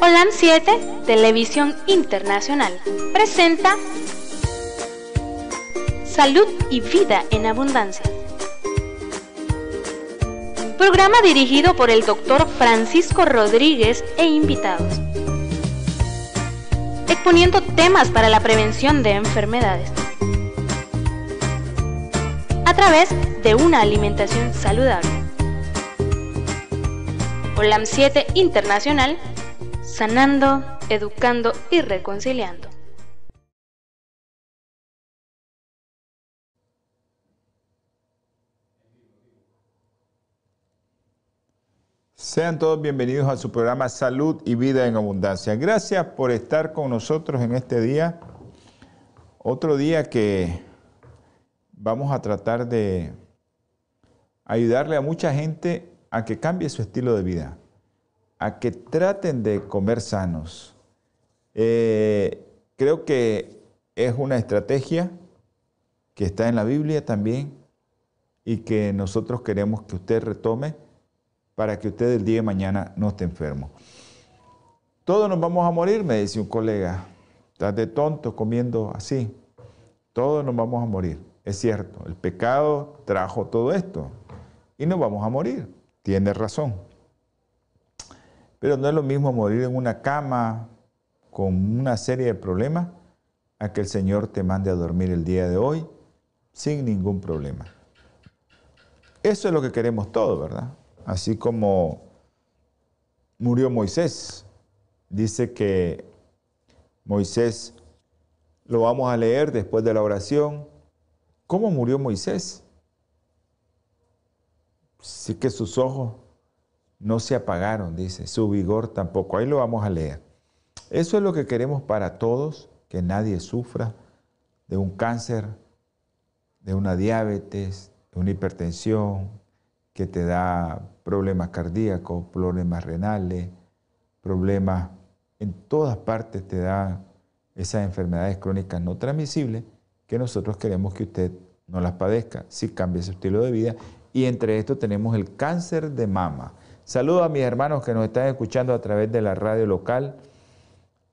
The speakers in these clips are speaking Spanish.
Holan 7, Televisión Internacional, presenta Salud y Vida en Abundancia. Programa dirigido por el doctor Francisco Rodríguez e invitados. Exponiendo temas para la prevención de enfermedades. A través de una alimentación saludable. Holan 7 Internacional, sanando, educando y reconciliando. Sean todos bienvenidos a su programa Salud y Vida en Abundancia. Gracias por estar con nosotros en este día. Otro día que vamos a tratar de ayudarle a mucha gente a que cambie su estilo de vida, a que traten de comer sanos. Eh, creo que es una estrategia que está en la Biblia también y que nosotros queremos que usted retome para que usted el día de mañana no esté enfermo. Todos nos vamos a morir, me dice un colega. Estás de tonto comiendo así. Todos nos vamos a morir. Es cierto, el pecado trajo todo esto y nos vamos a morir. Tiene razón. Pero no es lo mismo morir en una cama con una serie de problemas a que el Señor te mande a dormir el día de hoy sin ningún problema. Eso es lo que queremos todos, ¿verdad? así como murió Moisés. Dice que Moisés, lo vamos a leer después de la oración. ¿Cómo murió Moisés? Sí que sus ojos no se apagaron, dice, su vigor tampoco. Ahí lo vamos a leer. Eso es lo que queremos para todos, que nadie sufra de un cáncer, de una diabetes, de una hipertensión, que te da problemas cardíacos, problemas renales, problemas en todas partes te da esas enfermedades crónicas no transmisibles que nosotros queremos que usted no las padezca si cambia su estilo de vida. Y entre esto tenemos el cáncer de mama. Saludo a mis hermanos que nos están escuchando a través de la radio local,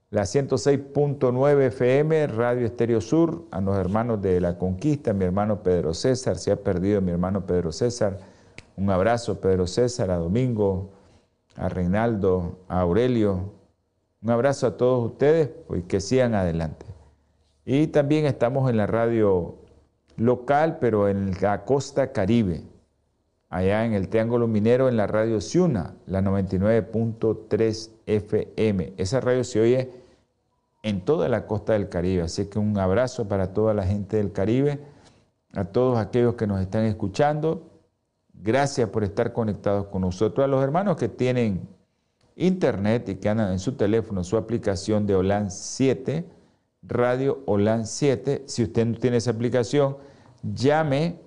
la 106.9 FM, Radio Estéreo Sur, a los hermanos de La Conquista, mi hermano Pedro César, se ha perdido mi hermano Pedro César, un abrazo Pedro César, a Domingo, a Reinaldo, a Aurelio. Un abrazo a todos ustedes y que sigan adelante. Y también estamos en la radio local, pero en la costa caribe, allá en el Triángulo Minero, en la radio Ciuna, la 99.3 FM. Esa radio se oye en toda la costa del Caribe, así que un abrazo para toda la gente del Caribe, a todos aquellos que nos están escuchando Gracias por estar conectados con nosotros. A los hermanos que tienen internet y que andan en su teléfono su aplicación de OLAN 7, Radio OLAN 7, si usted no tiene esa aplicación, llame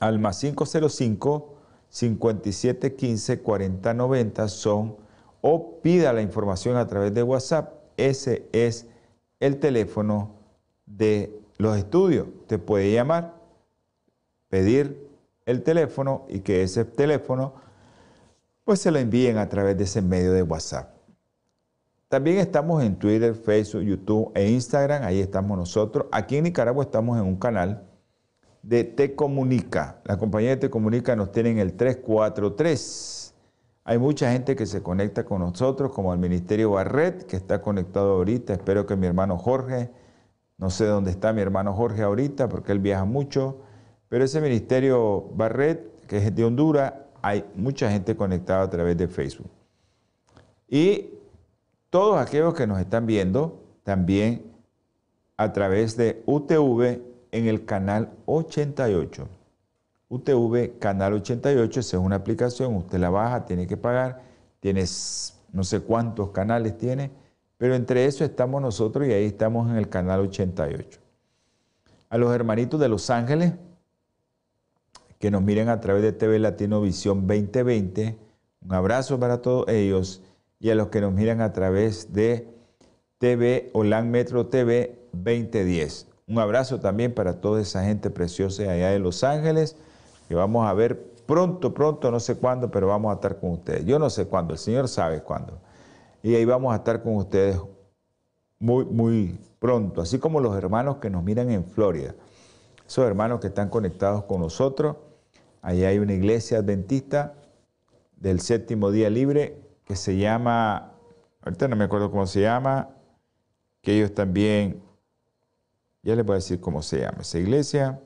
al más 505 5715 4090 son o pida la información a través de WhatsApp. Ese es el teléfono de los estudios. Te puede llamar, pedir el teléfono y que ese teléfono pues se lo envíen a través de ese medio de WhatsApp. También estamos en Twitter, Facebook, YouTube e Instagram, ahí estamos nosotros. Aquí en Nicaragua estamos en un canal de Te Comunica. La compañía de Te Comunica nos tiene en el 343. Hay mucha gente que se conecta con nosotros, como el Ministerio Barret, que está conectado ahorita. Espero que mi hermano Jorge, no sé dónde está mi hermano Jorge ahorita, porque él viaja mucho. Pero ese ministerio Barret, que es de Honduras, hay mucha gente conectada a través de Facebook. Y todos aquellos que nos están viendo también a través de UTV en el canal 88. UTV Canal 88, esa es una aplicación, usted la baja, tiene que pagar, tienes no sé cuántos canales tiene, pero entre eso estamos nosotros y ahí estamos en el canal 88. A los hermanitos de Los Ángeles, que nos miren a través de TV Latino Visión 2020. Un abrazo para todos ellos y a los que nos miran a través de TV Holan Metro TV 2010. Un abrazo también para toda esa gente preciosa allá de Los Ángeles, que vamos a ver pronto, pronto, no sé cuándo, pero vamos a estar con ustedes. Yo no sé cuándo, el Señor sabe cuándo. y ahí vamos a estar con ustedes muy, muy pronto, así como los hermanos que nos miran en Florida, esos hermanos que están conectados con nosotros. Ahí hay una iglesia adventista del séptimo día libre que se llama, ahorita no me acuerdo cómo se llama, que ellos también, ya les voy a decir cómo se llama esa iglesia,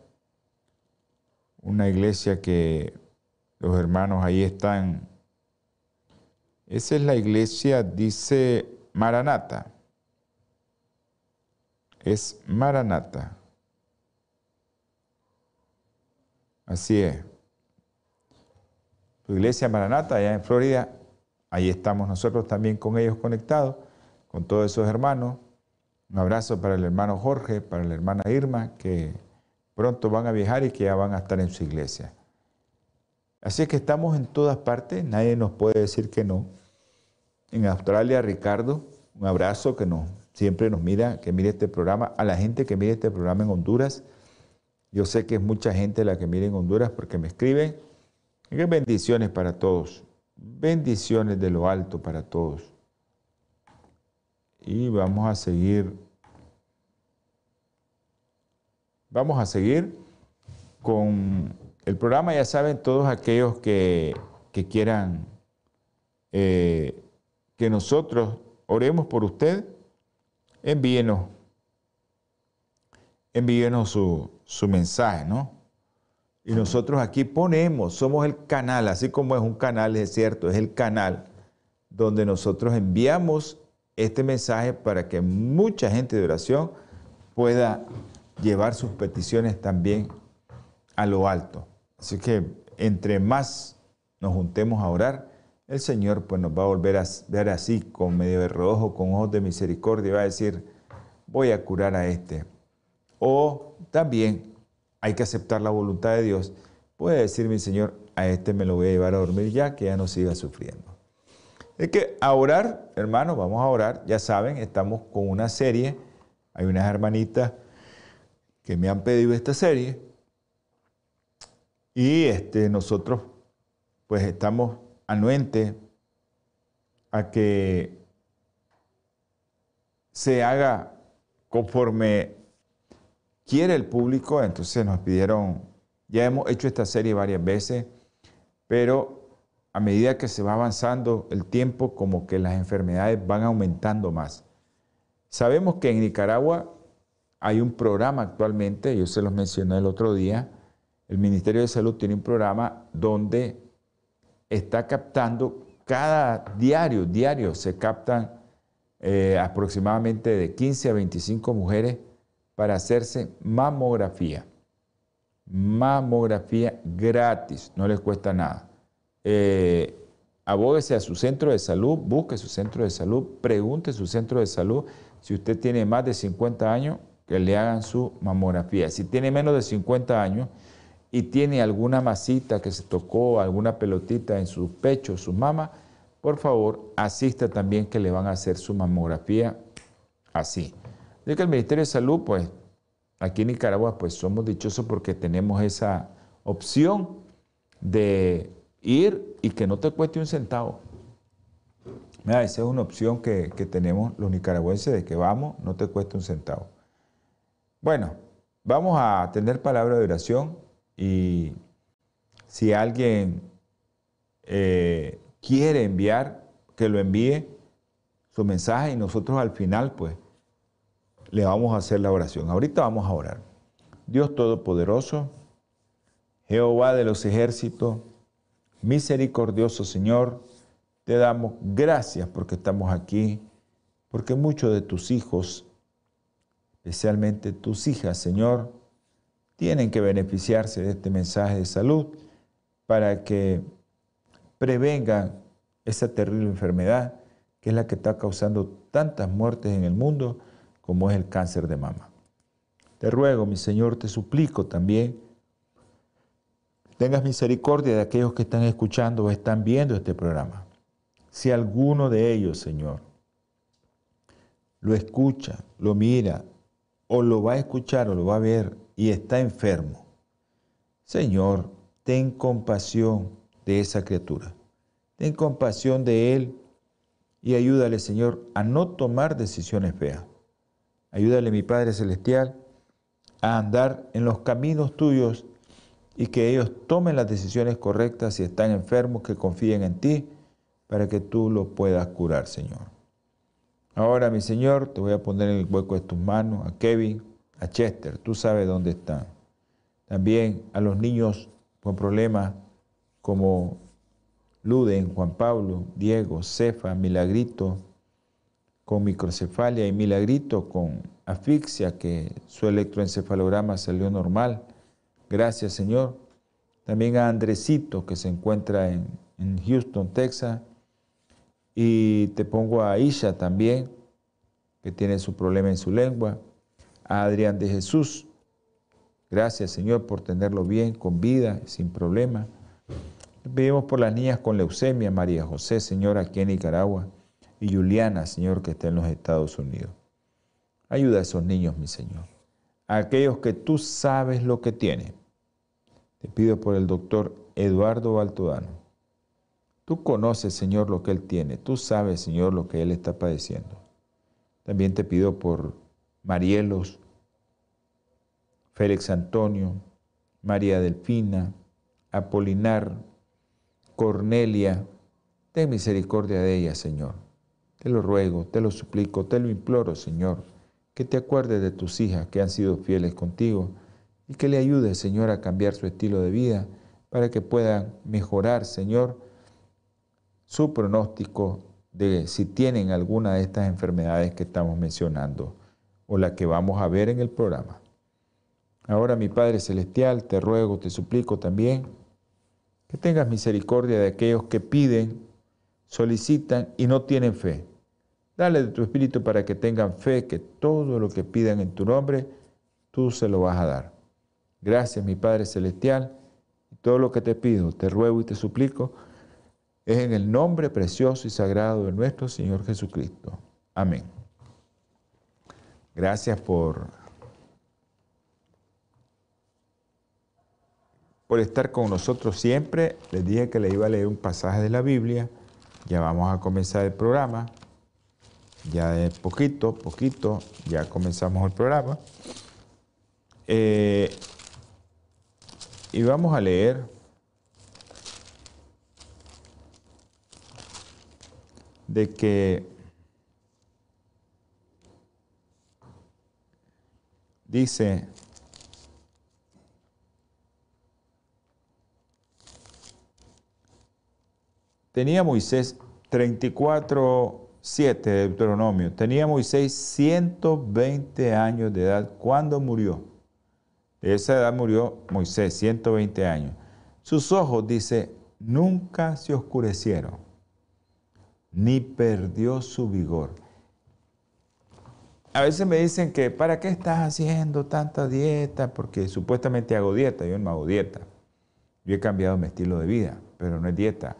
una iglesia que los hermanos ahí están, esa es la iglesia, dice Maranata, es Maranata. Así es. Tu iglesia Maranata, allá en Florida, ahí estamos nosotros también con ellos conectados, con todos esos hermanos. Un abrazo para el hermano Jorge, para la hermana Irma, que pronto van a viajar y que ya van a estar en su iglesia. Así es que estamos en todas partes, nadie nos puede decir que no. En Australia, Ricardo, un abrazo que nos, siempre nos mira, que mire este programa. A la gente que mire este programa en Honduras, yo sé que es mucha gente la que mira en Honduras porque me escriben. bendiciones para todos. Bendiciones de lo alto para todos. Y vamos a seguir. Vamos a seguir con el programa. Ya saben, todos aquellos que, quieran eh, que nosotros oremos por usted, envíenos, envíenos su, su mensaje, ¿no? Y nosotros aquí ponemos, somos el canal, así como es un canal, es cierto, es el canal donde nosotros enviamos este mensaje para que mucha gente de oración pueda llevar sus peticiones también a lo alto. Así que entre más nos juntemos a orar, el Señor pues nos va a volver a ver así, con medio de rojo, con ojos de misericordia, y va a decir, voy a curar a este. O también hay que aceptar la voluntad de Dios. Puede decir mi Señor, a este me lo voy a llevar a dormir ya, que ya no siga sufriendo. Es que a orar, hermanos, vamos a orar. Ya saben, estamos con una serie. Hay unas hermanitas que me han pedido esta serie. Y este, nosotros, pues estamos anuentes a que se haga conforme quiere el público, entonces nos pidieron, ya hemos hecho esta serie varias veces, pero a medida que se va avanzando el tiempo, como que las enfermedades van aumentando más. Sabemos que en Nicaragua hay un programa actualmente, yo se los mencioné el otro día, el Ministerio de Salud tiene un programa donde está captando cada diario, diario se captan eh, aproximadamente de 15 a 25 mujeres para hacerse mamografía. Mamografía gratis, no les cuesta nada. Eh, abóguese a su centro de salud, busque su centro de salud, pregunte su centro de salud si usted tiene más de 50 años, que le hagan su mamografía. Si tiene menos de 50 años y tiene alguna masita que se tocó, alguna pelotita en su pecho, su mama, por favor, asista también que le van a hacer su mamografía así. De que el Ministerio de Salud, pues, aquí en Nicaragua, pues somos dichosos porque tenemos esa opción de ir y que no te cueste un centavo. Mira, esa es una opción que, que tenemos los nicaragüenses de que vamos, no te cueste un centavo. Bueno, vamos a tener palabra de oración y si alguien eh, quiere enviar, que lo envíe su mensaje y nosotros al final, pues, le vamos a hacer la oración. Ahorita vamos a orar. Dios Todopoderoso, Jehová de los ejércitos, misericordioso Señor, te damos gracias porque estamos aquí, porque muchos de tus hijos, especialmente tus hijas, Señor, tienen que beneficiarse de este mensaje de salud para que prevengan esa terrible enfermedad que es la que está causando tantas muertes en el mundo como es el cáncer de mama. Te ruego, mi Señor, te suplico también, tengas misericordia de aquellos que están escuchando o están viendo este programa. Si alguno de ellos, Señor, lo escucha, lo mira, o lo va a escuchar o lo va a ver y está enfermo, Señor, ten compasión de esa criatura. Ten compasión de él y ayúdale, Señor, a no tomar decisiones feas. Ayúdale, mi Padre Celestial, a andar en los caminos tuyos y que ellos tomen las decisiones correctas si están enfermos, que confíen en ti para que tú los puedas curar, Señor. Ahora, mi Señor, te voy a poner en el hueco de tus manos a Kevin, a Chester, tú sabes dónde están. También a los niños con problemas como Luden, Juan Pablo, Diego, Cefa, Milagrito, con microcefalia y Milagrito con asfixia, que su electroencefalograma salió normal. Gracias, Señor. También a Andresito, que se encuentra en, en Houston, Texas. Y te pongo a Isha también, que tiene su problema en su lengua. A Adrián de Jesús. Gracias, Señor, por tenerlo bien, con vida, sin problema. Pedimos por las niñas con leucemia, María José, Señor, aquí en Nicaragua. Y Juliana, Señor, que está en los Estados Unidos. Ayuda a esos niños, mi Señor. A aquellos que tú sabes lo que tienen. Te pido por el doctor Eduardo Baltodano Tú conoces, Señor, lo que Él tiene. Tú sabes, Señor, lo que Él está padeciendo. También te pido por Marielos, Félix Antonio, María Delfina, Apolinar, Cornelia. Ten misericordia de ella, Señor. Te lo ruego, te lo suplico, te lo imploro, Señor, que te acuerdes de tus hijas que han sido fieles contigo y que le ayudes, Señor, a cambiar su estilo de vida para que puedan mejorar, Señor, su pronóstico de si tienen alguna de estas enfermedades que estamos mencionando o la que vamos a ver en el programa. Ahora, mi Padre Celestial, te ruego, te suplico también que tengas misericordia de aquellos que piden, solicitan y no tienen fe. Dale de tu Espíritu para que tengan fe que todo lo que pidan en tu nombre, tú se lo vas a dar. Gracias, mi Padre Celestial. Todo lo que te pido, te ruego y te suplico es en el nombre precioso y sagrado de nuestro Señor Jesucristo. Amén. Gracias por, por estar con nosotros siempre. Les dije que le iba a leer un pasaje de la Biblia. Ya vamos a comenzar el programa. Ya de poquito, poquito, ya comenzamos el programa. Eh, y vamos a leer de que dice, tenía Moisés 34, 7 de Deuteronomio, tenía Moisés 120 años de edad cuando murió. De esa edad murió Moisés, 120 años. Sus ojos, dice, nunca se oscurecieron ni perdió su vigor. A veces me dicen que, ¿para qué estás haciendo tanta dieta? Porque supuestamente hago dieta, yo no hago dieta. Yo he cambiado mi estilo de vida, pero no es dieta.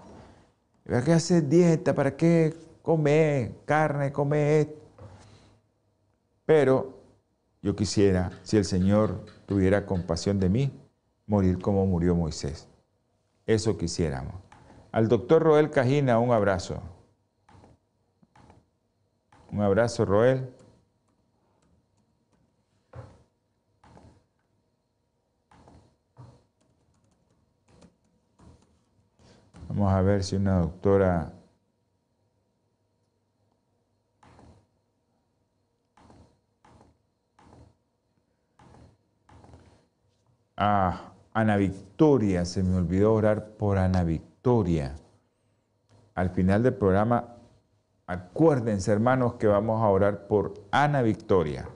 ¿Para qué hacer dieta? ¿Para qué comer carne, comer Pero yo quisiera, si el Señor tuviera compasión de mí, morir como murió Moisés. Eso quisiéramos. Al doctor Roel Cajina, un abrazo. Un abrazo, Roel. Vamos a ver si una doctora Ah, Ana Victoria, se me olvidó orar por Ana Victoria. Al final del programa Acuérdense, hermanos, que vamos a orar por Ana Victoria.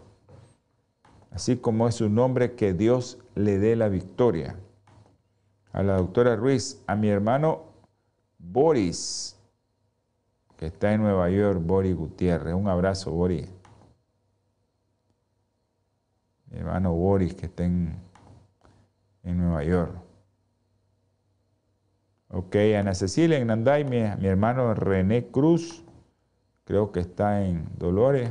Así como es su nombre, que Dios le dé la victoria. A la doctora Ruiz, a mi hermano Boris, que está en Nueva York, Boris Gutiérrez. Un abrazo, Boris. Mi hermano Boris, que está en, Nueva York. Ok, Ana Cecilia en Nanday, mi hermano René Cruz creo que está en Dolores.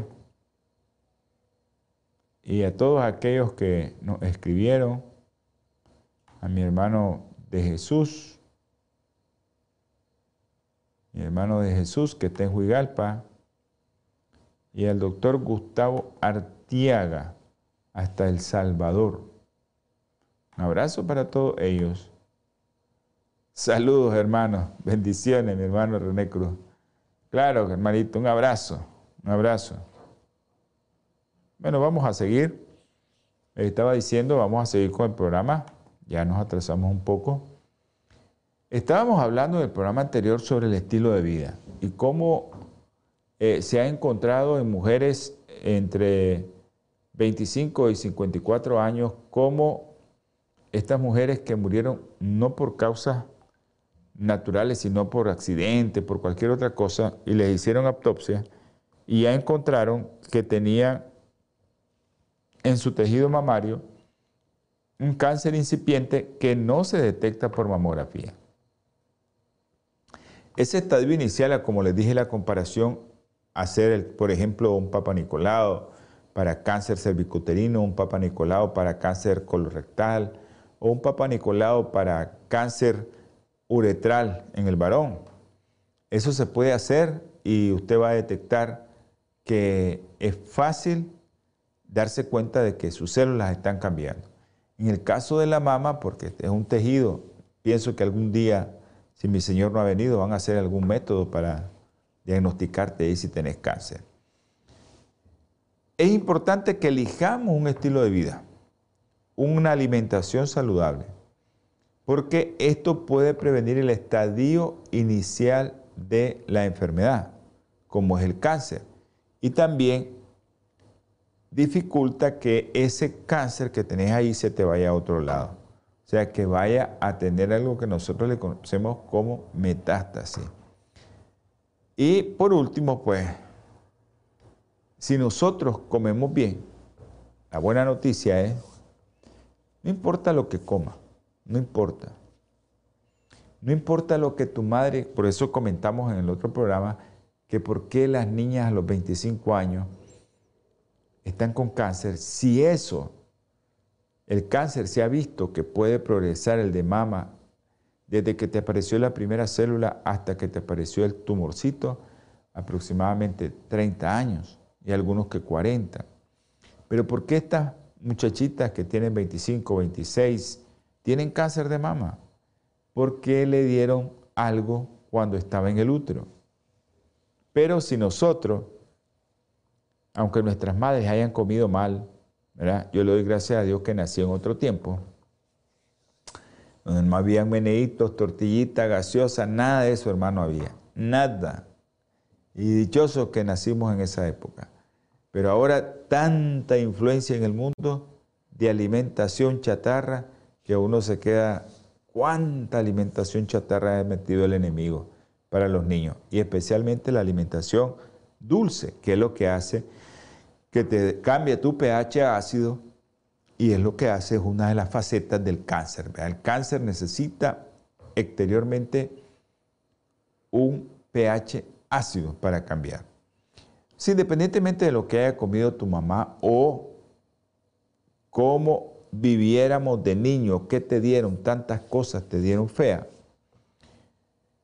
Y a todos aquellos que nos escribieron, a mi hermano de Jesús, mi hermano de Jesús, que está en Huigalpa, y al doctor Gustavo Artiaga, hasta El Salvador. Un abrazo para todos ellos. Saludos, hermanos. Bendiciones, mi hermano René Cruz. Claro, hermanito, un abrazo. Un abrazo. Bueno, vamos a seguir. Estaba diciendo, vamos a seguir con el programa. Ya nos atrasamos un poco. Estábamos hablando del programa anterior sobre el estilo de vida y cómo eh, se ha encontrado en mujeres entre 25 y 54 años cómo estas mujeres que murieron no por causas naturales, sino por accidente, por cualquier otra cosa, y les hicieron autopsia, y ya encontraron que tenían en su tejido mamario un cáncer incipiente que no se detecta por mamografía. Ese estadio inicial, como les dije, la comparación, hacer, por ejemplo, un Papa Nicolau para cáncer cervicuterino, un Papa Nicolau para cáncer colorectal, o un Papa Nicolau para cáncer uretral en el varón. Eso se puede hacer y usted va a detectar que es fácil darse cuenta de que sus células están cambiando. En el caso de la mama, porque es un tejido, pienso que algún día, si mi Señor no ha venido, van a hacer algún método para diagnosticarte ahí si tenés cáncer. Es importante que elijamos un estilo de vida, una alimentación saludable, porque esto puede prevenir el estadio inicial de la enfermedad, como es el cáncer, y también dificulta que ese cáncer que tenés ahí se te vaya a otro lado. O sea, que vaya a tener algo que nosotros le conocemos como metástasis. Y por último, pues, si nosotros comemos bien, la buena noticia es, no importa lo que coma, no importa. No importa lo que tu madre, por eso comentamos en el otro programa, que por qué las niñas a los 25 años están con cáncer, si eso, el cáncer se ha visto que puede progresar el de mama desde que te apareció la primera célula hasta que te apareció el tumorcito, aproximadamente 30 años y algunos que 40. Pero ¿por qué estas muchachitas que tienen 25, 26 tienen cáncer de mama? Porque le dieron algo cuando estaba en el útero. Pero si nosotros aunque nuestras madres hayan comido mal, ¿verdad? yo le doy gracias a Dios que nací en otro tiempo, donde no habían meneitos, tortillitas, gaseosa, nada de eso, hermano, había. Nada. Y dichosos que nacimos en esa época. Pero ahora tanta influencia en el mundo de alimentación chatarra que uno se queda, ¿cuánta alimentación chatarra ha metido el enemigo para los niños? Y especialmente la alimentación dulce, que es lo que hace que te cambia tu pH ácido y es lo que hace, es una de las facetas del cáncer. El cáncer necesita exteriormente un pH ácido para cambiar. Si independientemente de lo que haya comido tu mamá o cómo viviéramos de niño, que te dieron tantas cosas, te dieron fea,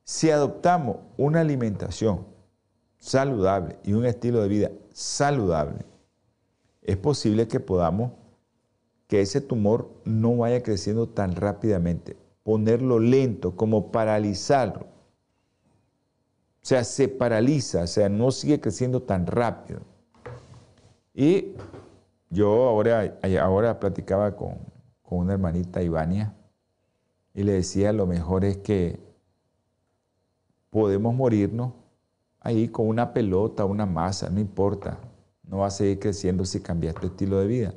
si adoptamos una alimentación saludable y un estilo de vida saludable, es posible que podamos que ese tumor no vaya creciendo tan rápidamente, ponerlo lento, como paralizarlo. O sea, se paraliza, o sea, no sigue creciendo tan rápido. Y yo ahora, ahora platicaba con, con una hermanita Ivania y le decía, lo mejor es que podemos morirnos ahí con una pelota, una masa, no importa no va a seguir creciendo si cambias tu estilo de vida.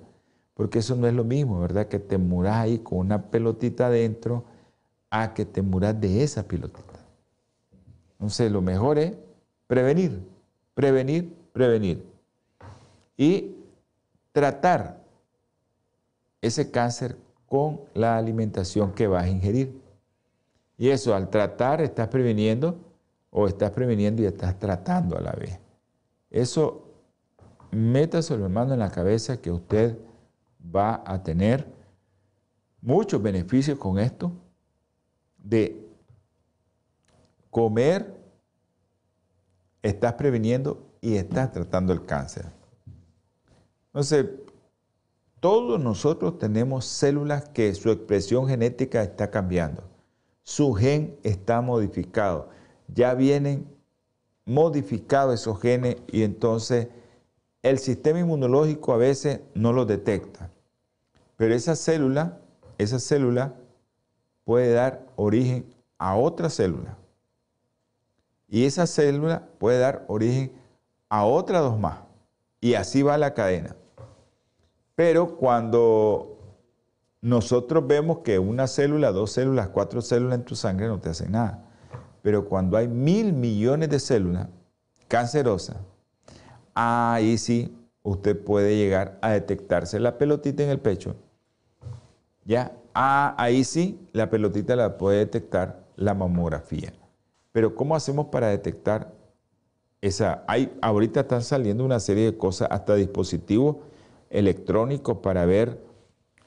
Porque eso no es lo mismo, ¿verdad? Que te muras ahí con una pelotita adentro a que te muras de esa pelotita. Entonces, lo mejor es prevenir, prevenir, prevenir. Y tratar ese cáncer con la alimentación que vas a ingerir. Y eso, al tratar, estás preveniendo o estás preveniendo y estás tratando a la vez. Eso métaselo hermano en la cabeza que usted va a tener muchos beneficios con esto de comer estás previniendo y estás tratando el cáncer. Entonces, todos nosotros tenemos células que su expresión genética está cambiando. Su gen está modificado. Ya vienen modificados esos genes y entonces el sistema inmunológico a veces no los detecta. Pero esa célula, esa célula puede dar origen a otra célula. Y esa célula puede dar origen a otras dos más. Y así va la cadena. Pero cuando nosotros vemos que una célula, dos células, cuatro células en tu sangre no te hacen nada. Pero cuando hay mil millones de células cancerosas, ahí sí usted puede llegar a detectarse la pelotita en el pecho. Ya, ah, ahí sí la pelotita la puede detectar la mamografía. Pero ¿cómo hacemos para detectar esa? Hay, ahorita están saliendo una serie de cosas, hasta dispositivos electrónicos para ver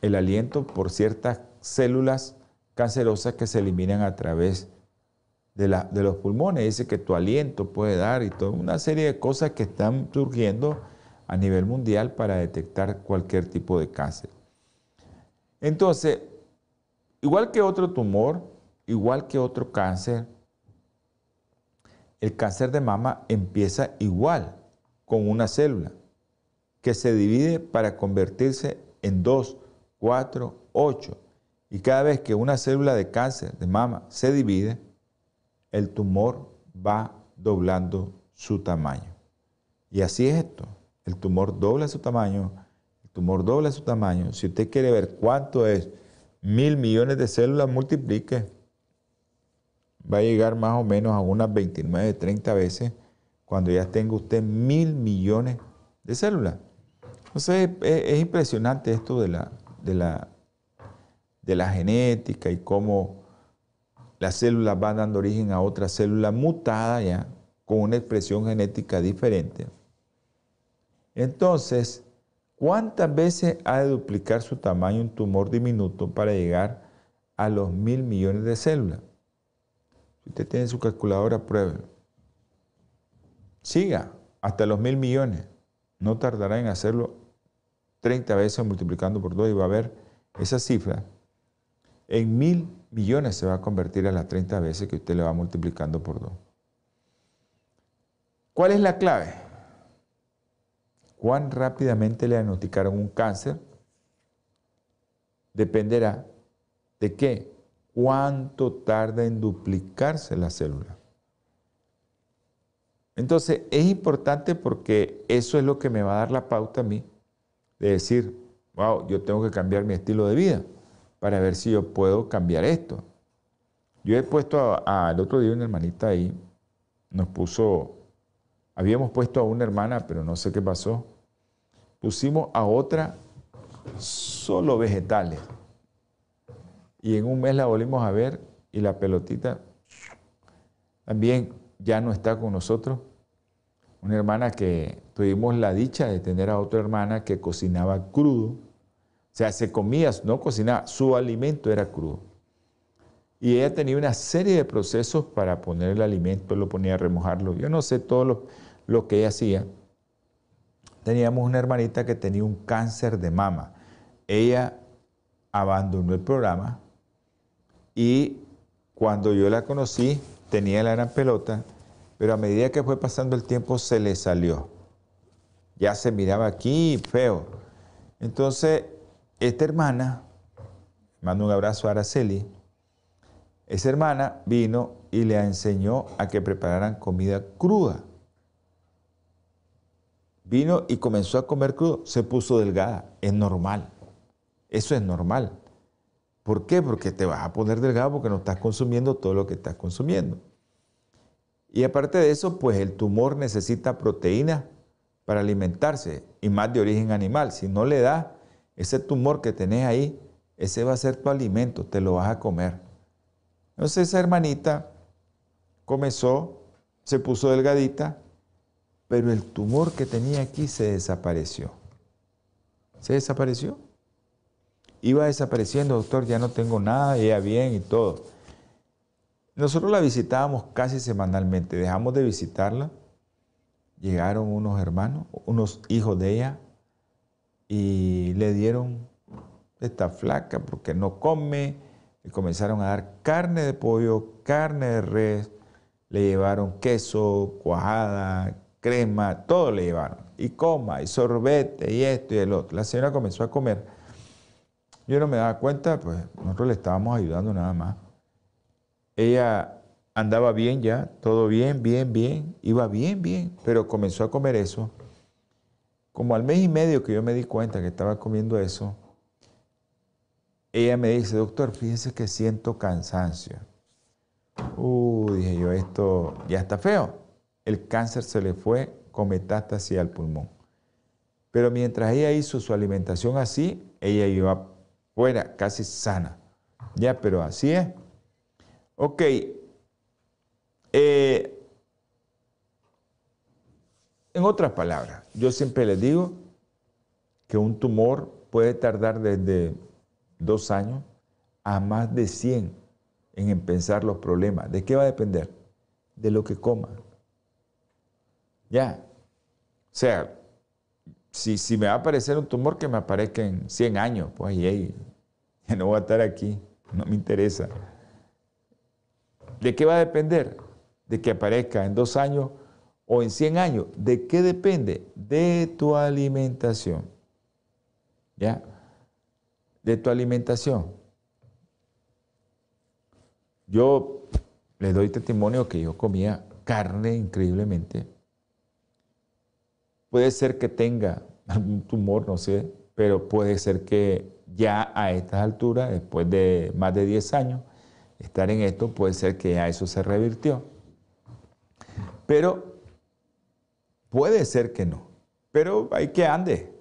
el aliento por ciertas células cancerosas que se eliminan a través de, la, de los pulmones. Dice que tu aliento puede dar y toda una serie de cosas que están surgiendo a nivel mundial para detectar cualquier tipo de cáncer. Entonces, igual que otro tumor, igual que otro cáncer, el cáncer de mama empieza igual con una célula que se divide para convertirse en 2, 4, 8. Y cada vez que una célula de cáncer de mama se divide, el tumor va doblando su tamaño. Y así es esto. El tumor dobla su tamaño, el tumor dobla su tamaño. Si usted quiere ver cuánto es mil millones de células, multiplique va a llegar más o menos a unas 29, 30 veces cuando ya tenga usted mil millones de células. Entonces es, impresionante esto de la, de, la, de la genética y cómo las células van dando origen a otra célula mutada ya, con una expresión genética diferente. Entonces, ¿cuántas veces ha de duplicar su tamaño un tumor diminuto para llegar a los mil millones de células? Si usted tiene su calculadora, pruébelo. Siga hasta los mil millones. No tardará en hacerlo 30 veces multiplicando por 2 y va a ver esa cifra. En mil millones se va a convertir a las 30 veces que usted le va multiplicando por 2. ¿Cuál es la clave? Cuán rápidamente le diagnosticaron un cáncer dependerá de qué? cuánto tarda en duplicarse la célula. Entonces es importante porque eso es lo que me va a dar la pauta a mí de decir, wow, yo tengo que cambiar mi estilo de vida para ver si yo puedo cambiar esto. Yo he puesto al otro día una hermanita ahí, nos puso, habíamos puesto a una hermana, pero no sé qué pasó, pusimos a otra solo vegetales. Y en un mes la volvimos a ver y la pelotita también ya no está con nosotros. Una hermana que tuvimos la dicha de tener a otra hermana que cocinaba crudo. O sea, se comía, no cocinaba, su alimento era crudo. Y ella tenía una serie de procesos para poner el alimento, lo ponía a remojarlo. Yo no sé todo lo, lo que ella hacía. Teníamos una hermanita que tenía un cáncer de mama. Ella abandonó el programa y cuando yo la conocí, tenía la gran pelota, pero a medida que fue pasando el tiempo se le salió. Ya se miraba aquí feo. Entonces, esta hermana, mando un abrazo a Araceli, esa hermana vino y le enseñó a que prepararan comida cruda. Vino y comenzó a comer crudo, se puso delgada, es normal. Eso es normal. ¿Por qué? Porque te vas a poner delgado porque no estás consumiendo todo lo que estás consumiendo. Y aparte de eso, pues el tumor necesita proteína para alimentarse y más de origen animal. Si no le das ese tumor que tenés ahí, ese va a ser tu alimento, te lo vas a comer. Entonces esa hermanita comenzó, se puso delgadita, pero el tumor que tenía aquí se desapareció. Se desapareció iba desapareciendo, doctor, ya no tengo nada, ella bien y todo. Nosotros la visitábamos casi semanalmente, dejamos de visitarla llegaron unos hermanos, unos hijos de ella, y le dieron esta flaca porque no come, y comenzaron a dar carne de pollo, carne de res, le llevaron queso, cuajada, crema, todo le llevaron. Y coma, y sorbete, y esto y el otro. La señora comenzó a comer. Yo no me daba cuenta, pues nosotros le estábamos ayudando nada más. Ella andaba bien ya, todo bien, bien, bien, iba bien, bien, pero comenzó a comer eso. Como al mes y medio que yo me di cuenta que estaba comiendo eso, ella me dice, doctor, fíjese que siento cansancio. Uh, dije yo, esto ya está feo. El cáncer se le fue con metástasis al pulmón. Pero mientras ella hizo su alimentación así, ella iba fuera, casi sana. Ya, pero así es. Ok. Eh, en otras palabras, yo siempre les digo que un tumor puede tardar desde dos años a más de 100 en pensar los problemas. ¿De qué va a depender? De lo que coma. Ya. O sea, si, si me va a aparecer un tumor que me aparezca en 100 años, pues ahí, no voy a estar aquí, no me interesa. ¿De qué va a depender? De que aparezca en dos años o en 100 años. ¿De qué depende? De tu alimentación. ¿Ya? De tu alimentación. Yo le doy testimonio que yo comía carne increíblemente. Puede ser que tenga algún tumor, no sé, pero puede ser que ya a estas alturas, después de más de 10 años, estar en esto, puede ser que ya eso se revirtió. Pero puede ser que no. Pero hay que ande.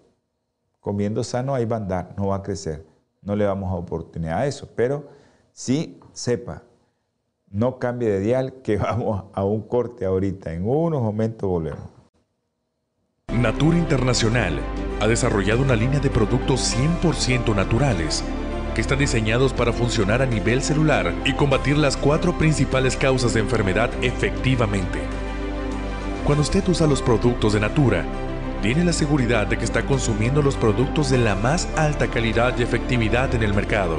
Comiendo sano ahí va a andar, no va a crecer. No le damos oportunidad a eso. Pero sí sepa no cambie de dial, que vamos a un corte ahorita. En unos momentos volvemos. Natura Internacional ha desarrollado una línea de productos 100% naturales están diseñados para funcionar a nivel celular y combatir las cuatro principales causas de enfermedad efectivamente. Cuando usted usa los productos de Natura, tiene la seguridad de que está consumiendo los productos de la más alta calidad y efectividad en el mercado.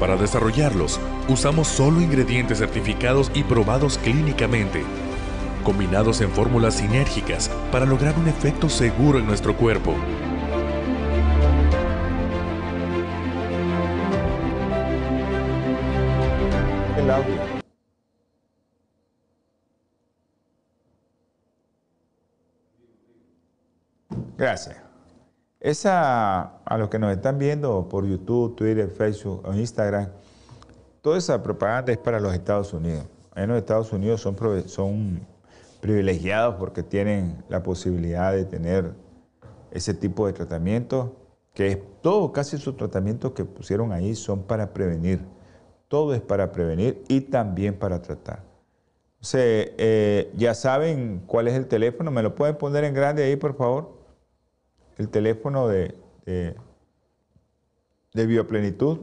Para desarrollarlos, usamos solo ingredientes certificados y probados clínicamente, combinados en fórmulas sinérgicas para lograr un efecto seguro en nuestro cuerpo. Gracias. Esa, a los que nos están viendo por YouTube, Twitter, Facebook o Instagram, toda esa propaganda es para los Estados Unidos. En los Estados Unidos son, son privilegiados porque tienen la posibilidad de tener ese tipo de tratamiento, que es todo, casi sus tratamientos que pusieron ahí son para prevenir. Todo es para prevenir y también para tratar. O eh, ya saben cuál es el teléfono, me lo pueden poner en grande ahí, por favor. El teléfono de, de, de Bioplenitud,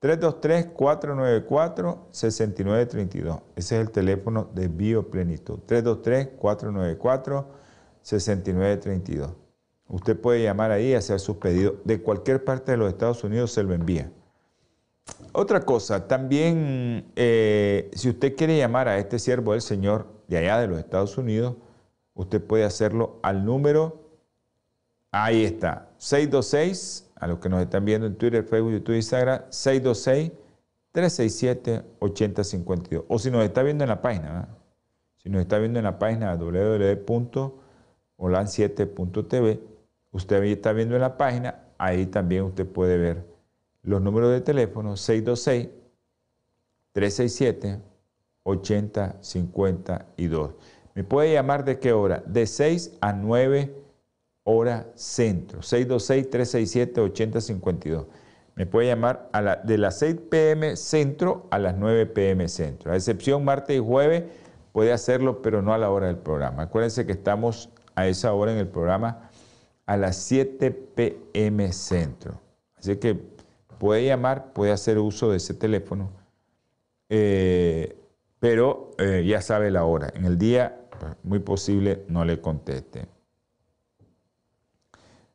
323-494-6932. Ese es el teléfono de Bioplenitud. 323-494-6932. Usted puede llamar ahí y hacer sus pedidos. De cualquier parte de los Estados Unidos se lo envía. Otra cosa, también eh, si usted quiere llamar a este siervo del Señor de allá de los Estados Unidos, usted puede hacerlo al número, ahí está, 626 a los que nos están viendo en Twitter, Facebook, YouTube, Instagram, 626-367-8052. O si nos está viendo en la página, si nos está viendo en la página www.olan7.tv, usted está viendo en la página, ahí también usted puede ver los números de teléfono 626-367-8052. ¿Me puede llamar de qué hora? De 6 a 9 hora centro, 626-367-8052. Me puede llamar de las 6 pm centro a las 9 pm centro. A excepción martes y jueves puede hacerlo, pero no a la hora del programa. Acuérdense que estamos a esa hora en el programa a las 7 pm centro. Así que puede llamar, puede hacer uso de ese teléfono, eh, pero eh, ya sabe la hora. En el día muy posible no le conteste.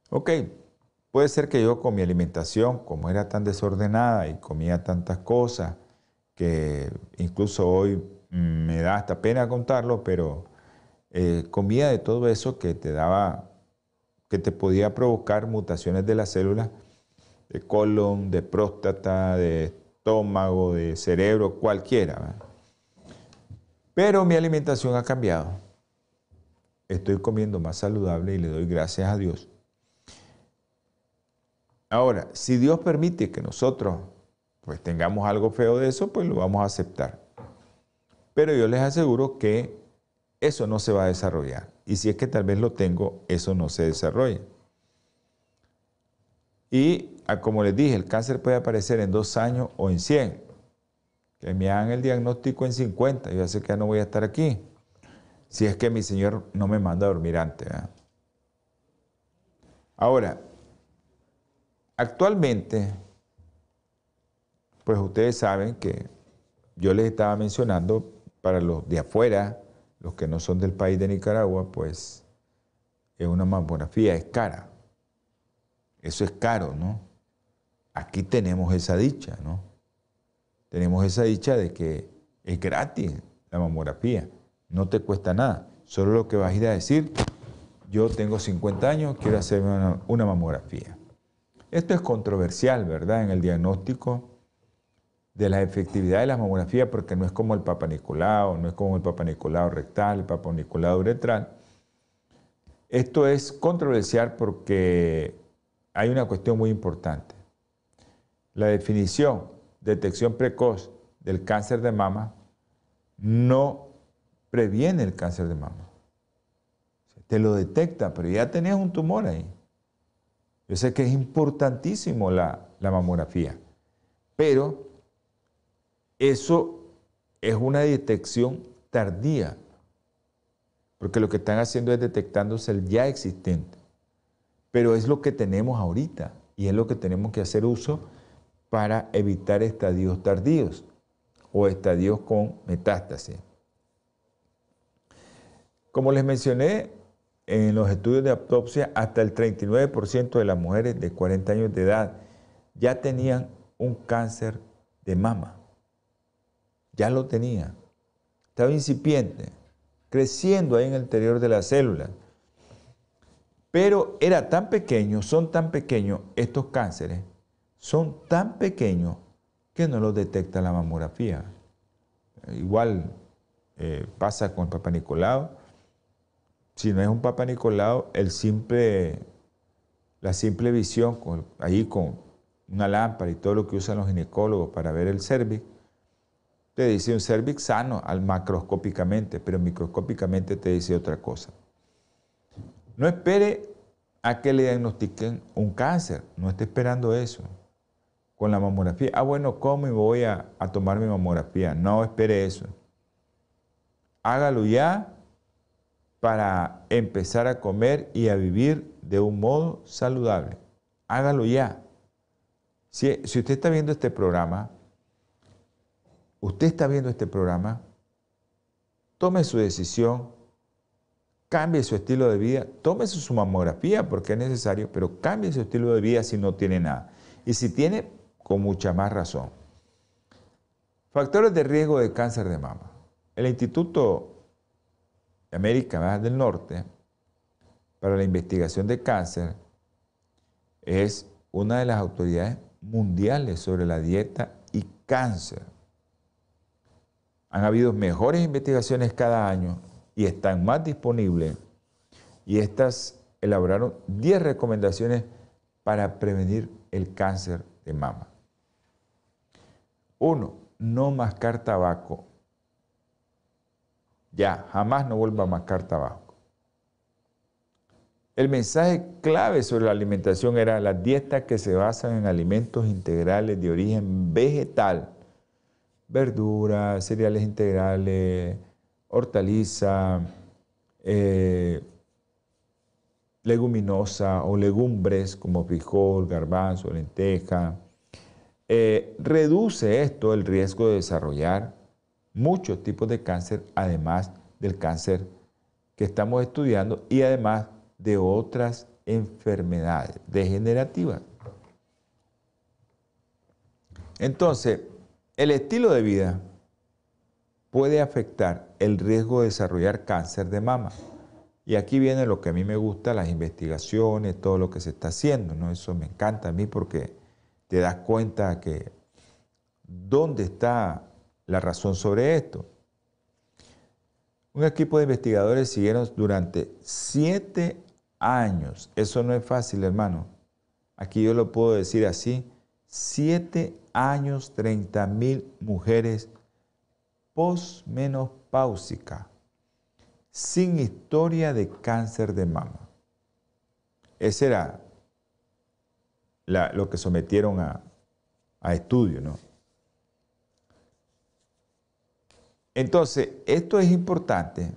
Ok, puede ser que yo con mi alimentación, como era tan desordenada y comía tantas cosas, que incluso hoy me da hasta pena contarlo, pero eh, comía de todo eso que te daba, que te podía provocar mutaciones de las células, de colon, de próstata, de estómago, de cerebro, cualquiera. Pero mi alimentación ha cambiado. Estoy comiendo más saludable y le doy gracias a Dios. Ahora, si Dios permite que nosotros pues tengamos algo feo de eso, pues lo vamos a aceptar. Pero yo les aseguro que eso no se va a desarrollar. Y si es que tal vez lo tengo, eso no se desarrolla. Y ah, como les dije, el cáncer puede aparecer en dos años o en 100. Que me hagan el diagnóstico en 50, yo sé que ya no voy a estar aquí. Si es que mi Señor no me manda a dormir antes. Ahora, actualmente, pues ustedes saben que yo les estaba mencionando para los de afuera, los que no son del país de Nicaragua, pues es una mamografía, es cara. Eso es caro, ¿no? Aquí tenemos esa dicha, ¿no? Tenemos esa dicha de que es gratis la mamografía, no te cuesta nada. Solo lo que vas a ir a decir, yo tengo 50 años, quiero hacerme una, mamografía. Esto es controversial, ¿verdad? En el diagnóstico de la efectividad de la mamografía, porque no es como el Papa Nicolau, no es como el Papa Nicolau rectal, el Papa Nicolau uretral. Esto es controversial porque hay una cuestión muy importante. La definición, detección precoz del cáncer de mama no previene el cáncer de mama. Te lo detecta, pero ya tenés un tumor ahí. Yo sé que es importantísimo la, la mamografía, pero eso es una detección tardía, porque lo que están haciendo es detectándose el ya existente. Pero es lo que tenemos ahorita y es lo que tenemos que hacer uso para evitar estadios tardíos o estadios con metástasis. Como les mencioné, en los estudios de autopsia, hasta el 39% de las mujeres de 40 años de edad ya tenían un cáncer de mama ya lo tenía. Estaba incipiente, creciendo ahí en el interior de la célula. Pero era tan pequeño, son tan pequeños estos cánceres, son tan pequeños que no los detecta la mamografía. Igual eh, pasa con el Papa Nicolau. Si no es un Papa Nicolau, el simple, la simple visión, ahí con una lámpara y todo lo que usan los ginecólogos para ver el cervix, te dice un cervix sano al macroscópicamente, pero microscópicamente te dice otra cosa. No espere a que le diagnostiquen un cáncer, no esté esperando eso. Con la mamografía, ah bueno, ¿cómo voy a, tomar mi mamografía? No espere eso. Hágalo ya para empezar a comer y a vivir de un modo saludable. Hágalo ya. Si usted está viendo este programa, usted está viendo este programa, tome su decisión, cambie su estilo de vida, tome su mamografía porque es necesario, pero cambie su estilo de vida si no tiene nada. Y si tiene, con mucha más razón. Factores de riesgo de cáncer de mama. El Instituto de América del Norte para la investigación de cáncer es una de las autoridades mundiales sobre la dieta y cáncer. Han habido mejores investigaciones cada año y están más disponibles. Y estas elaboraron 10 recomendaciones para prevenir el cáncer de mama. Uno, no mascar tabaco. Ya, jamás no vuelva a mascar tabaco. El mensaje clave sobre la alimentación era las dietas que se basan en alimentos integrales de origen vegetal verduras, cereales integrales, hortaliza, eh, leguminosa o legumbres como frijol, garbanzo, lenteja. Eh, reduce esto el riesgo de desarrollar muchos tipos de cáncer, además del cáncer que estamos estudiando y además de otras enfermedades degenerativas. Entonces, el estilo de vida puede afectar el riesgo de desarrollar cáncer de mama. Y aquí viene lo que a mí me gusta, las investigaciones, todo lo que se está haciendo, ¿no? Eso me encanta a mí porque te das cuenta que dónde está la razón sobre esto. Un equipo de investigadores siguieron durante siete años. Eso no es fácil, hermano. Aquí yo lo puedo decir así. Siete años, 30 mil mujeres posmenopáusica, sin historia de cáncer de mama. Ese era lo que sometieron a, a estudio, ¿no? Entonces, esto es importante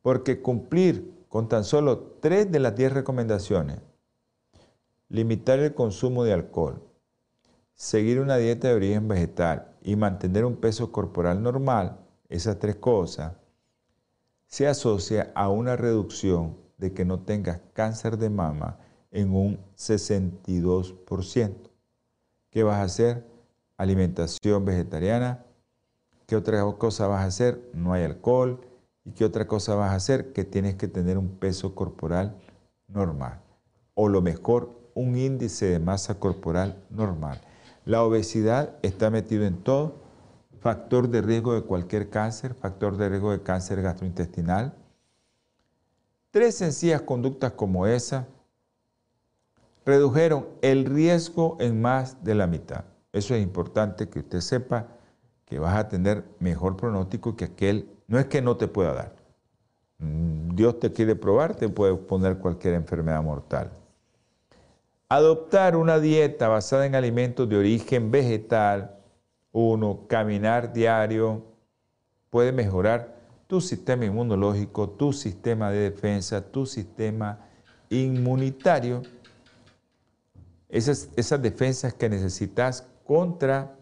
porque cumplir con tan solo tres de las diez recomendaciones, limitar el consumo de alcohol, seguir una dieta de origen vegetal y mantener un peso corporal normal, esas tres cosas, se asocia a una reducción de que no tengas cáncer de mama en un 62%. ¿Qué vas a hacer? Alimentación vegetariana, ¿Qué otra cosa vas a hacer? No hay alcohol. ¿Y qué otra cosa vas a hacer? Que tienes que tener un peso corporal normal. O lo mejor, un índice de masa corporal normal. La obesidad está metido en todo. Factor de riesgo de cualquier cáncer, factor de riesgo de cáncer gastrointestinal. Tres sencillas conductas como esa redujeron el riesgo en más de la mitad. Eso es importante que usted sepa que vas a tener mejor pronóstico que aquel, no es que no te pueda dar. Mm, Dios te quiere probar, te puede poner cualquier enfermedad mortal. Adoptar una dieta basada en alimentos de origen vegetal, uno, caminar diario, puede mejorar tu sistema inmunológico, tu sistema de defensa, tu sistema inmunitario, esas, esas defensas que necesitas contra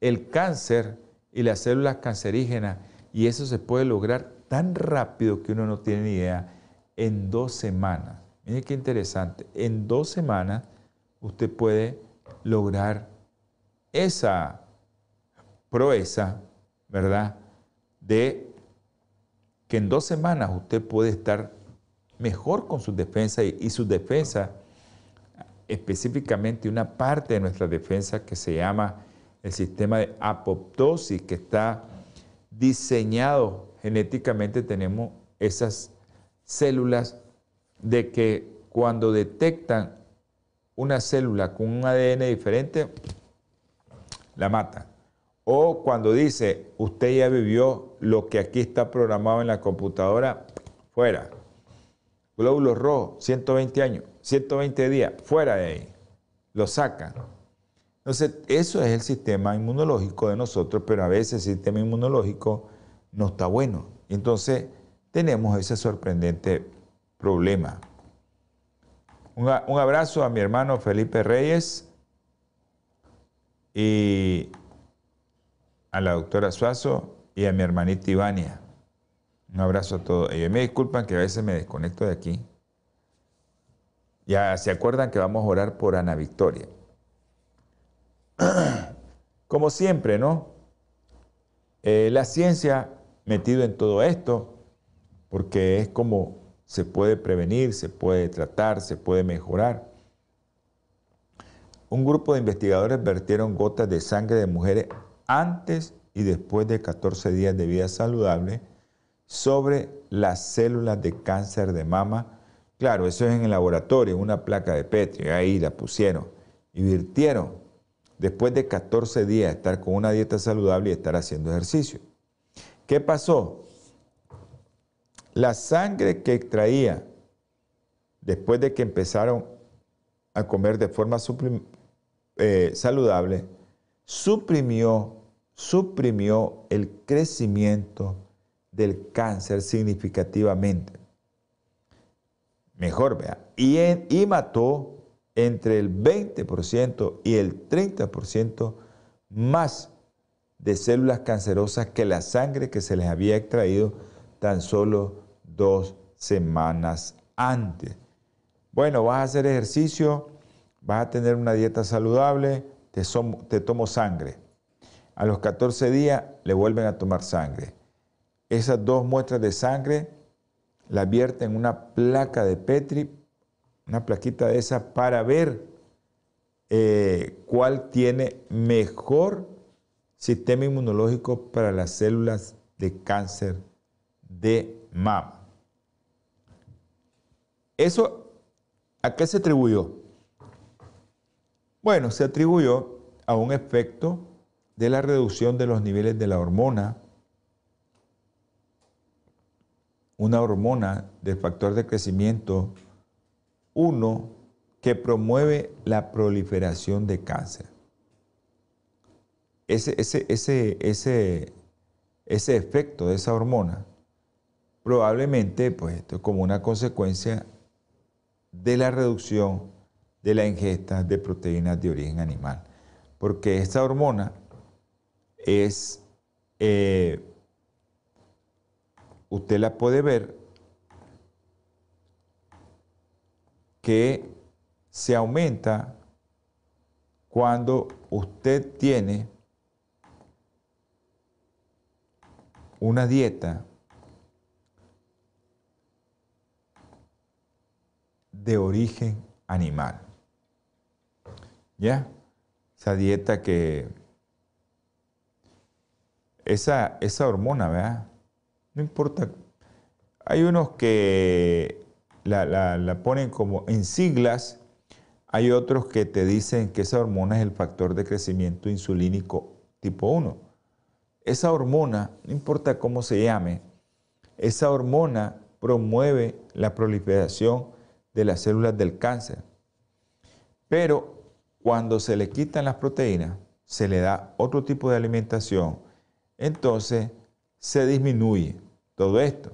el cáncer y las células cancerígenas. Y eso se puede lograr tan rápido que uno no tiene ni idea, en dos semanas. Miren qué interesante. En dos semanas usted puede lograr esa proeza, ¿verdad? De que en dos semanas usted puede estar mejor con sus defensas y, y sus defensas, específicamente una parte de nuestra defensa que se llama el sistema de apoptosis que está diseñado genéticamente, tenemos esas células de que cuando detectan una célula con un ADN diferente, la matan. O cuando dice, usted ya vivió lo que aquí está programado en la computadora, fuera. Glóbulos rojos, 120 años, 120 días, fuera de ahí. Lo sacan. Entonces, eso es el sistema inmunológico de nosotros, pero a veces el sistema inmunológico no está bueno. Entonces, tenemos ese sorprendente problema. Un, abrazo a mi hermano Felipe Reyes y a la doctora Suazo y a mi hermanita Ivania. Un abrazo a todos ellos. Me disculpan que a veces me desconecto de aquí. Ya se acuerdan que vamos a orar por Ana Victoria. Como siempre, ¿no? Eh, la ciencia metido en todo esto, porque es como se puede prevenir, se puede tratar, se puede mejorar. Un grupo de investigadores vertieron gotas de sangre de mujeres antes y después de 14 días de vida saludable sobre las células de cáncer de mama. Claro, eso es en el laboratorio, una placa de Petri, ahí la pusieron y virtieron después de 14 días estar con una dieta saludable y estar haciendo ejercicio. ¿Qué pasó? La sangre que extraía después de que empezaron a comer de forma eh, saludable, suprimió, suprimió el crecimiento del cáncer significativamente. Mejor, vea. Y, y mató entre el 20% y el 30% más de células cancerosas que la sangre que se les había extraído tan solo dos semanas antes. Bueno, vas a hacer ejercicio, vas a tener una dieta saludable, te, te tomo sangre. A los 14 días le vuelven a tomar sangre. Esas dos muestras de sangre la vierten en una placa de Petri, una plaquita de esa, para ver eh, cuál tiene mejor sistema inmunológico para las células de cáncer de mama. ¿Eso a qué se atribuyó? Bueno, se atribuyó a un efecto de la reducción de los niveles de la hormona, una hormona del factor de crecimiento 1 que promueve la proliferación de cáncer. Ese, efecto de esa hormona probablemente, pues como una consecuencia de la reducción de la ingesta de proteínas de origen animal. Porque esta hormona es, eh, usted la puede ver, que se aumenta cuando usted tiene una dieta de origen animal. ¿Ya? Esa dieta que... Esa, esa hormona, ¿verdad? No importa. Hay unos que la, la, ponen como en siglas, hay otros que te dicen que esa hormona es el factor de crecimiento insulínico tipo 1. Esa hormona, no importa cómo se llame, esa hormona promueve la proliferación de las células del cáncer. Pero cuando se le quitan las proteínas, se le da otro tipo de alimentación, entonces se disminuye todo esto.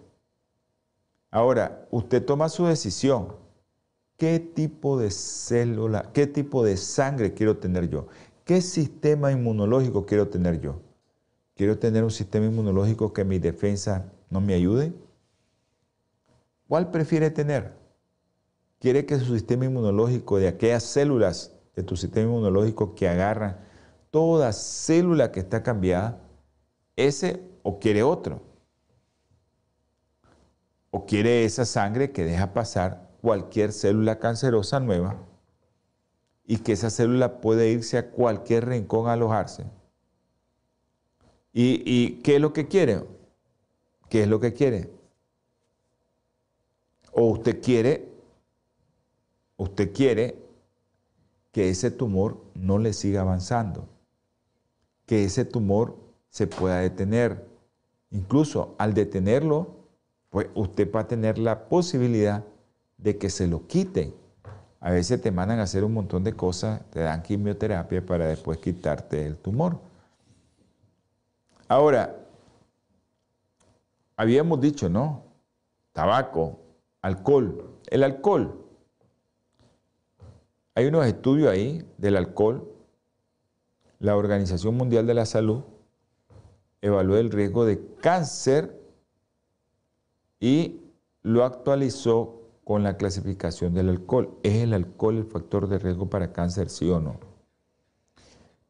Ahora, usted toma su decisión. ¿Qué tipo de célula, qué tipo de sangre quiero tener yo? ¿Qué sistema inmunológico quiero tener yo? ¿Quiero tener un sistema inmunológico que mi defensa no me ayude? ¿Cuál prefiere tener? Quiere que su sistema inmunológico, de aquellas células de tu sistema inmunológico que agarran toda célula que está cambiada, ese o quiere otro. O quiere esa sangre que deja pasar cualquier célula cancerosa nueva y que esa célula puede irse a cualquier rincón a alojarse. ¿Y, ¿Y, qué es lo que quiere? ¿Qué es lo que quiere? O usted quiere usted quiere que ese tumor no le siga avanzando, que ese tumor se pueda detener. Incluso al detenerlo, pues usted va a tener la posibilidad de que se lo quiten. A veces te mandan a hacer un montón de cosas, te dan quimioterapia para después quitarte el tumor. Ahora, habíamos dicho, ¿no? Tabaco, alcohol. El alcohol hay unos estudios ahí del alcohol. La Organización Mundial de la Salud evaluó el riesgo de cáncer y lo actualizó con la clasificación del alcohol. ¿Es el alcohol el factor de riesgo para cáncer, sí o no?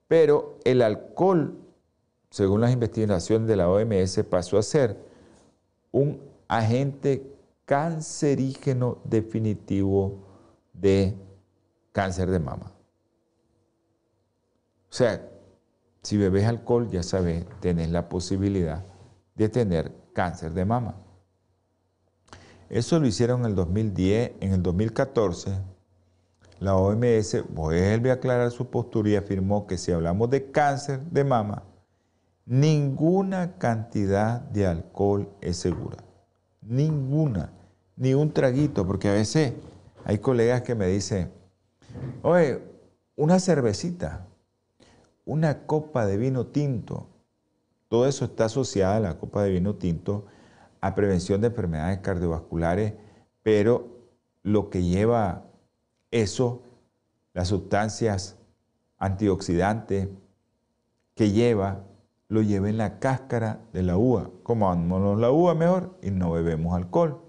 Pero el alcohol, según las investigaciones de la OMS, pasó a ser un agente cancerígeno definitivo de cáncer de mama. O sea, si bebes alcohol, ya sabes, tenés la posibilidad de tener cáncer de mama. Eso lo hicieron en el 2010, en el 2014. La OMS vuelve a aclarar su postura y afirmó que si hablamos de cáncer de mama, ninguna cantidad de alcohol es segura. Ninguna. Ni un traguito, porque a veces hay colegas que me dicen, Oye, una cervecita, una copa de vino tinto, todo eso está asociado a la copa de vino tinto a prevención de enfermedades cardiovasculares, pero lo que lleva eso, las sustancias antioxidantes que lleva, lo lleve en la cáscara de la uva. Comámonos la uva mejor y no bebemos alcohol.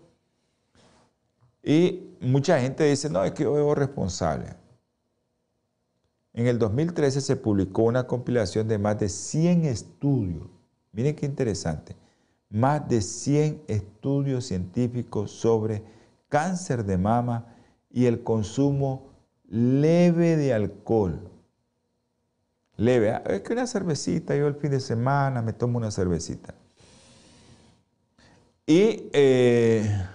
Y mucha gente dice, no, es que yo bebo responsable. En el 2013 se publicó una compilación de más de 100 estudios. Miren qué interesante. Más de 100 estudios científicos sobre cáncer de mama y el consumo leve de alcohol. Leve, ¿ah? es que una cervecita, yo el fin de semana me tomo una cervecita. Y eh,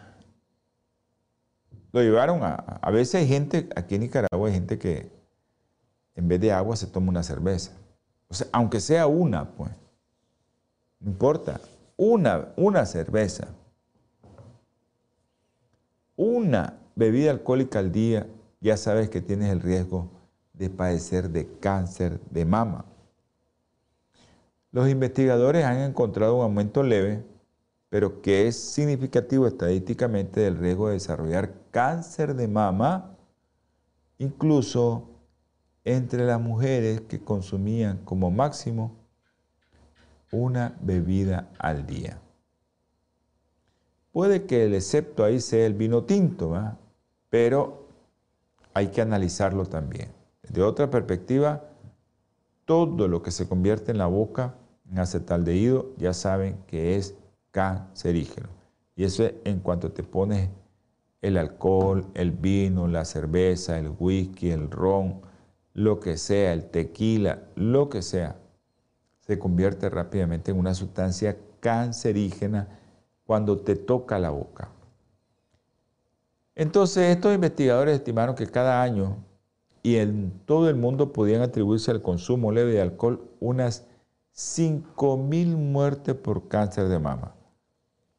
lo llevaron a, a veces hay gente, aquí en Nicaragua hay gente que en vez de agua se toma una cerveza. O sea, aunque sea una, pues, no importa, una, una cerveza. Una bebida alcohólica al día, ya sabes que tienes el riesgo de padecer de cáncer de mama. Los investigadores han encontrado un aumento leve, pero que es significativo estadísticamente del riesgo de desarrollar cáncer de mama, incluso entre las mujeres que consumían como máximo una bebida al día. Puede que el excepto ahí sea el vino tinto, pero hay que analizarlo también. De otra perspectiva, todo lo que se convierte en la boca en acetaldehído ya saben que es cancerígeno. Y eso es en cuanto te pones el alcohol, el vino, la cerveza, el whisky, el ron, lo que sea, el tequila, lo que sea, se convierte rápidamente en una sustancia cancerígena cuando te toca la boca. Entonces, estos investigadores estimaron que cada año y en todo el mundo podían atribuirse al consumo leve de alcohol unas 5.000 muertes por cáncer de mama.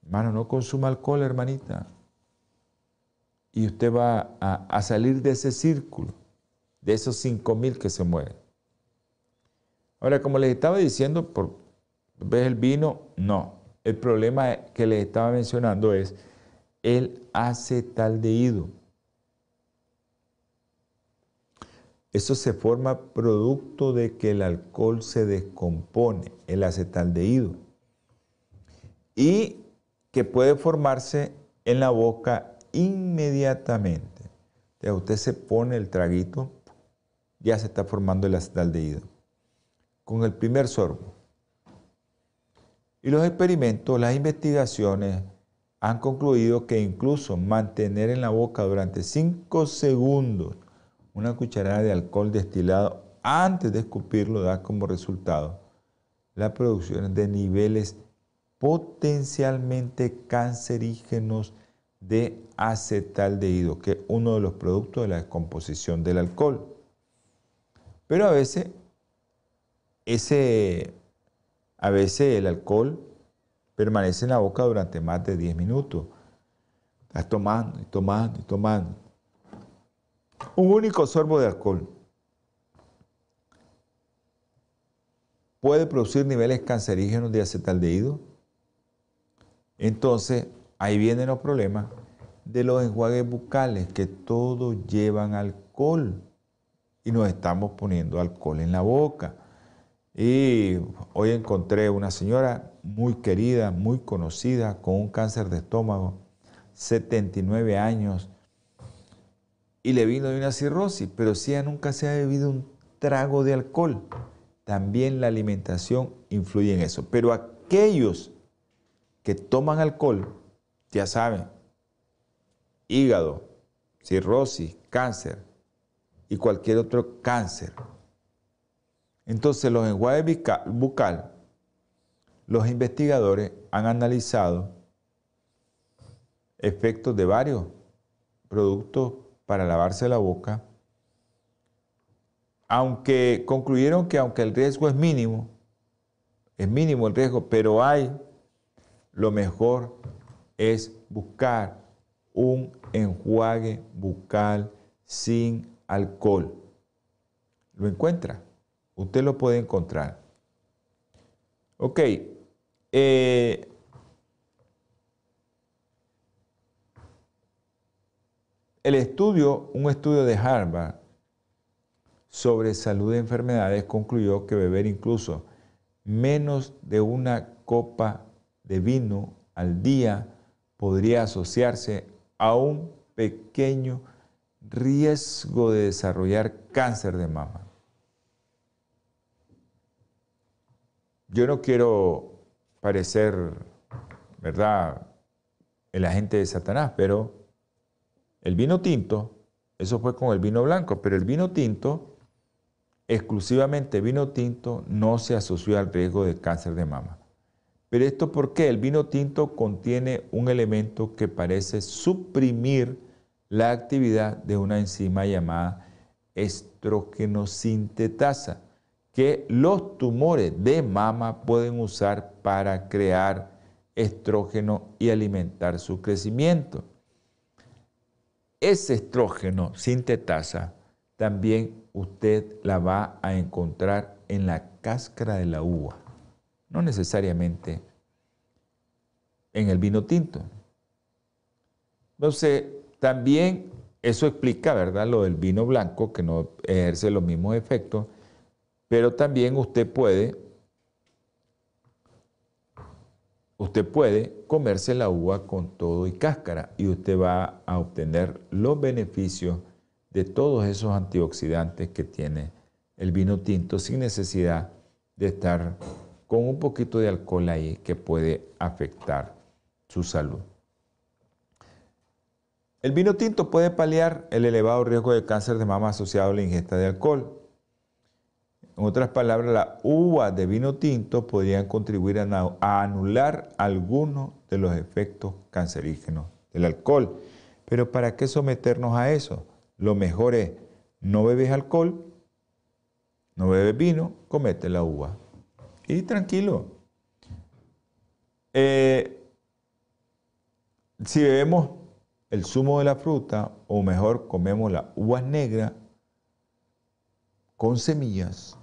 Hermano, no consuma alcohol, hermanita. Y usted va a, a salir de ese círculo, de esos 5.000 que se mueren. Ahora, como les estaba diciendo, por ¿ves el vino? No. El problema que les estaba mencionando es el acetaldehído. Eso se forma producto de que el alcohol se descompone, el acetaldehído, y que puede formarse en la boca inmediatamente. Usted se pone el traguito, ya se está formando el acetaldehído, con el primer sorbo. Y los experimentos, las investigaciones han concluido que incluso mantener en la boca durante 5 segundos una cucharada de alcohol destilado antes de escupirlo da como resultado la producción de niveles potencialmente cancerígenos de acetaldehído, que es uno de los productos de la descomposición del alcohol. Pero a veces, ese, a veces el alcohol permanece en la boca durante más de 10 minutos. Estás tomando y tomando y tomando. Un único sorbo de alcohol puede producir niveles cancerígenos de acetaldehído. Entonces, ahí vienen los problemas de los enjuagues bucales, que todos llevan alcohol y nos estamos poniendo alcohol en la boca. Y hoy encontré una señora muy querida, muy conocida, con un cáncer de estómago, 79 años, y le vino de una cirrosis, pero si ella nunca se ha bebido un trago de alcohol, también la alimentación influye en eso. Pero aquellos que toman alcohol, ya saben, hígado, cirrosis, cáncer y cualquier otro cáncer. Entonces los enjuagues bucal, los investigadores han analizado efectos de varios productos para lavarse la boca, aunque concluyeron que aunque el riesgo es mínimo, es mínimo el riesgo, pero hay, lo mejor es buscar un enjuague bucal sin alcohol. Lo encuentra, usted lo puede encontrar. Ok, eh, El estudio, un estudio de Harvard sobre salud de enfermedades concluyó que beber incluso menos de una copa de vino al día podría asociarse a un pequeño riesgo de desarrollar cáncer de mama. Yo no quiero parecer, ¿verdad?, el agente de Satanás, pero el vino tinto, eso fue con el vino blanco, pero el vino tinto, exclusivamente vino tinto, no se asoció al riesgo de cáncer de mama. Pero esto porque el vino tinto contiene un elemento que parece suprimir la actividad de una enzima llamada estrógeno sintetasa, que los tumores de mama pueden usar para crear estrógeno y alimentar su crecimiento. Ese estrógeno sintetasa también usted la va a encontrar en la cáscara de la uva no necesariamente en el vino tinto. Entonces, también eso explica, ¿verdad?, lo del vino blanco, que no ejerce los mismos efectos, pero también usted puede, usted puede comerse la uva con todo y cáscara y usted va a obtener los beneficios de todos esos antioxidantes que tiene el vino tinto sin necesidad de estar con un poquito de alcohol ahí que puede afectar su salud. El vino tinto puede paliar el elevado riesgo de cáncer de mama asociado a la ingesta de alcohol. En otras palabras, la uva de vino tinto podrían contribuir a anular algunos de los efectos cancerígenos del alcohol. Pero ¿para qué someternos a eso? Lo mejor es no bebes alcohol, no bebes vino, comete la uva. Y tranquilo. Eh, si bebemos el zumo de la fruta, o mejor comemos la uva negra con semillas,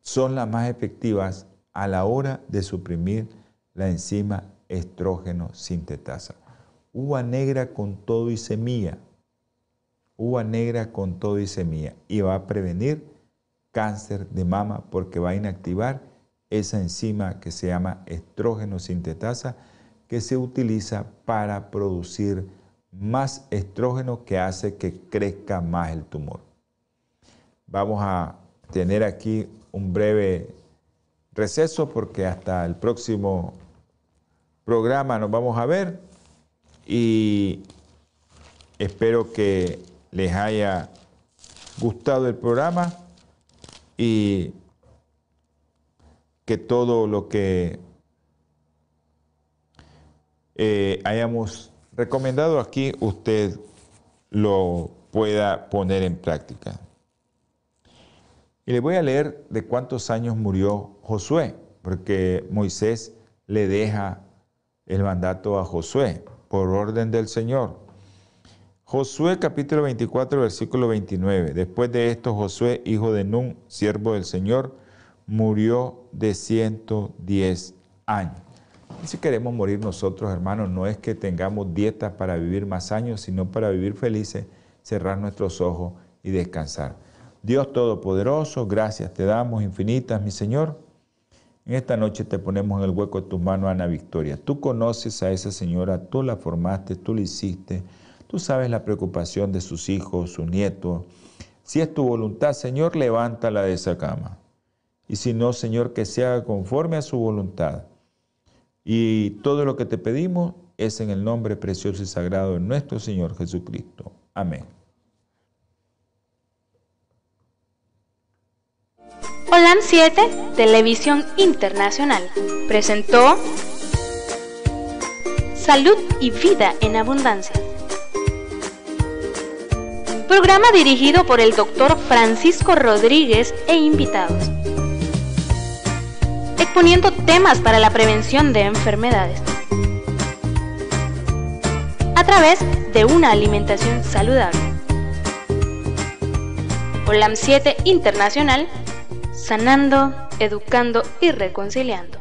son las más efectivas a la hora de suprimir la enzima estrógeno sintetasa. Uva negra con todo y semilla. Uva negra con todo y semilla. Y va a prevenir cáncer de mama porque va a inactivar esa enzima que se llama estrógeno sintetasa que se utiliza para producir más estrógeno que hace que crezca más el tumor. Vamos a tener aquí un breve receso porque hasta el próximo programa nos vamos a ver y espero que les haya gustado el programa y que todo lo que eh, hayamos recomendado aquí usted lo pueda poner en práctica. Y le voy a leer de cuántos años murió Josué, porque Moisés le deja el mandato a Josué por orden del Señor. Josué capítulo 24, versículo 29. Después de esto, Josué, hijo de Nun, siervo del Señor, murió de 110 años. Si queremos morir nosotros, hermanos, no es que tengamos dieta para vivir más años, sino para vivir felices, cerrar nuestros ojos y descansar. Dios Todopoderoso, gracias te damos infinitas, mi Señor. En esta noche te ponemos en el hueco de tus manos, Ana Victoria. Tú conoces a esa señora, tú la formaste, tú la hiciste, tú sabes la preocupación de sus hijos, sus nietos. Si es tu voluntad, Señor, levántala de esa cama y si no, Señor, que se haga conforme a su voluntad. Y todo lo que te pedimos es en el nombre precioso y sagrado de nuestro Señor Jesucristo. Amén. Holan 7, Televisión Internacional, presentó Salud y Vida en Abundancia. Programa dirigido por el doctor Francisco Rodríguez e invitados exponiendo temas para la prevención de enfermedades a través de una alimentación saludable. OLAM 7 Internacional, sanando, educando y reconciliando.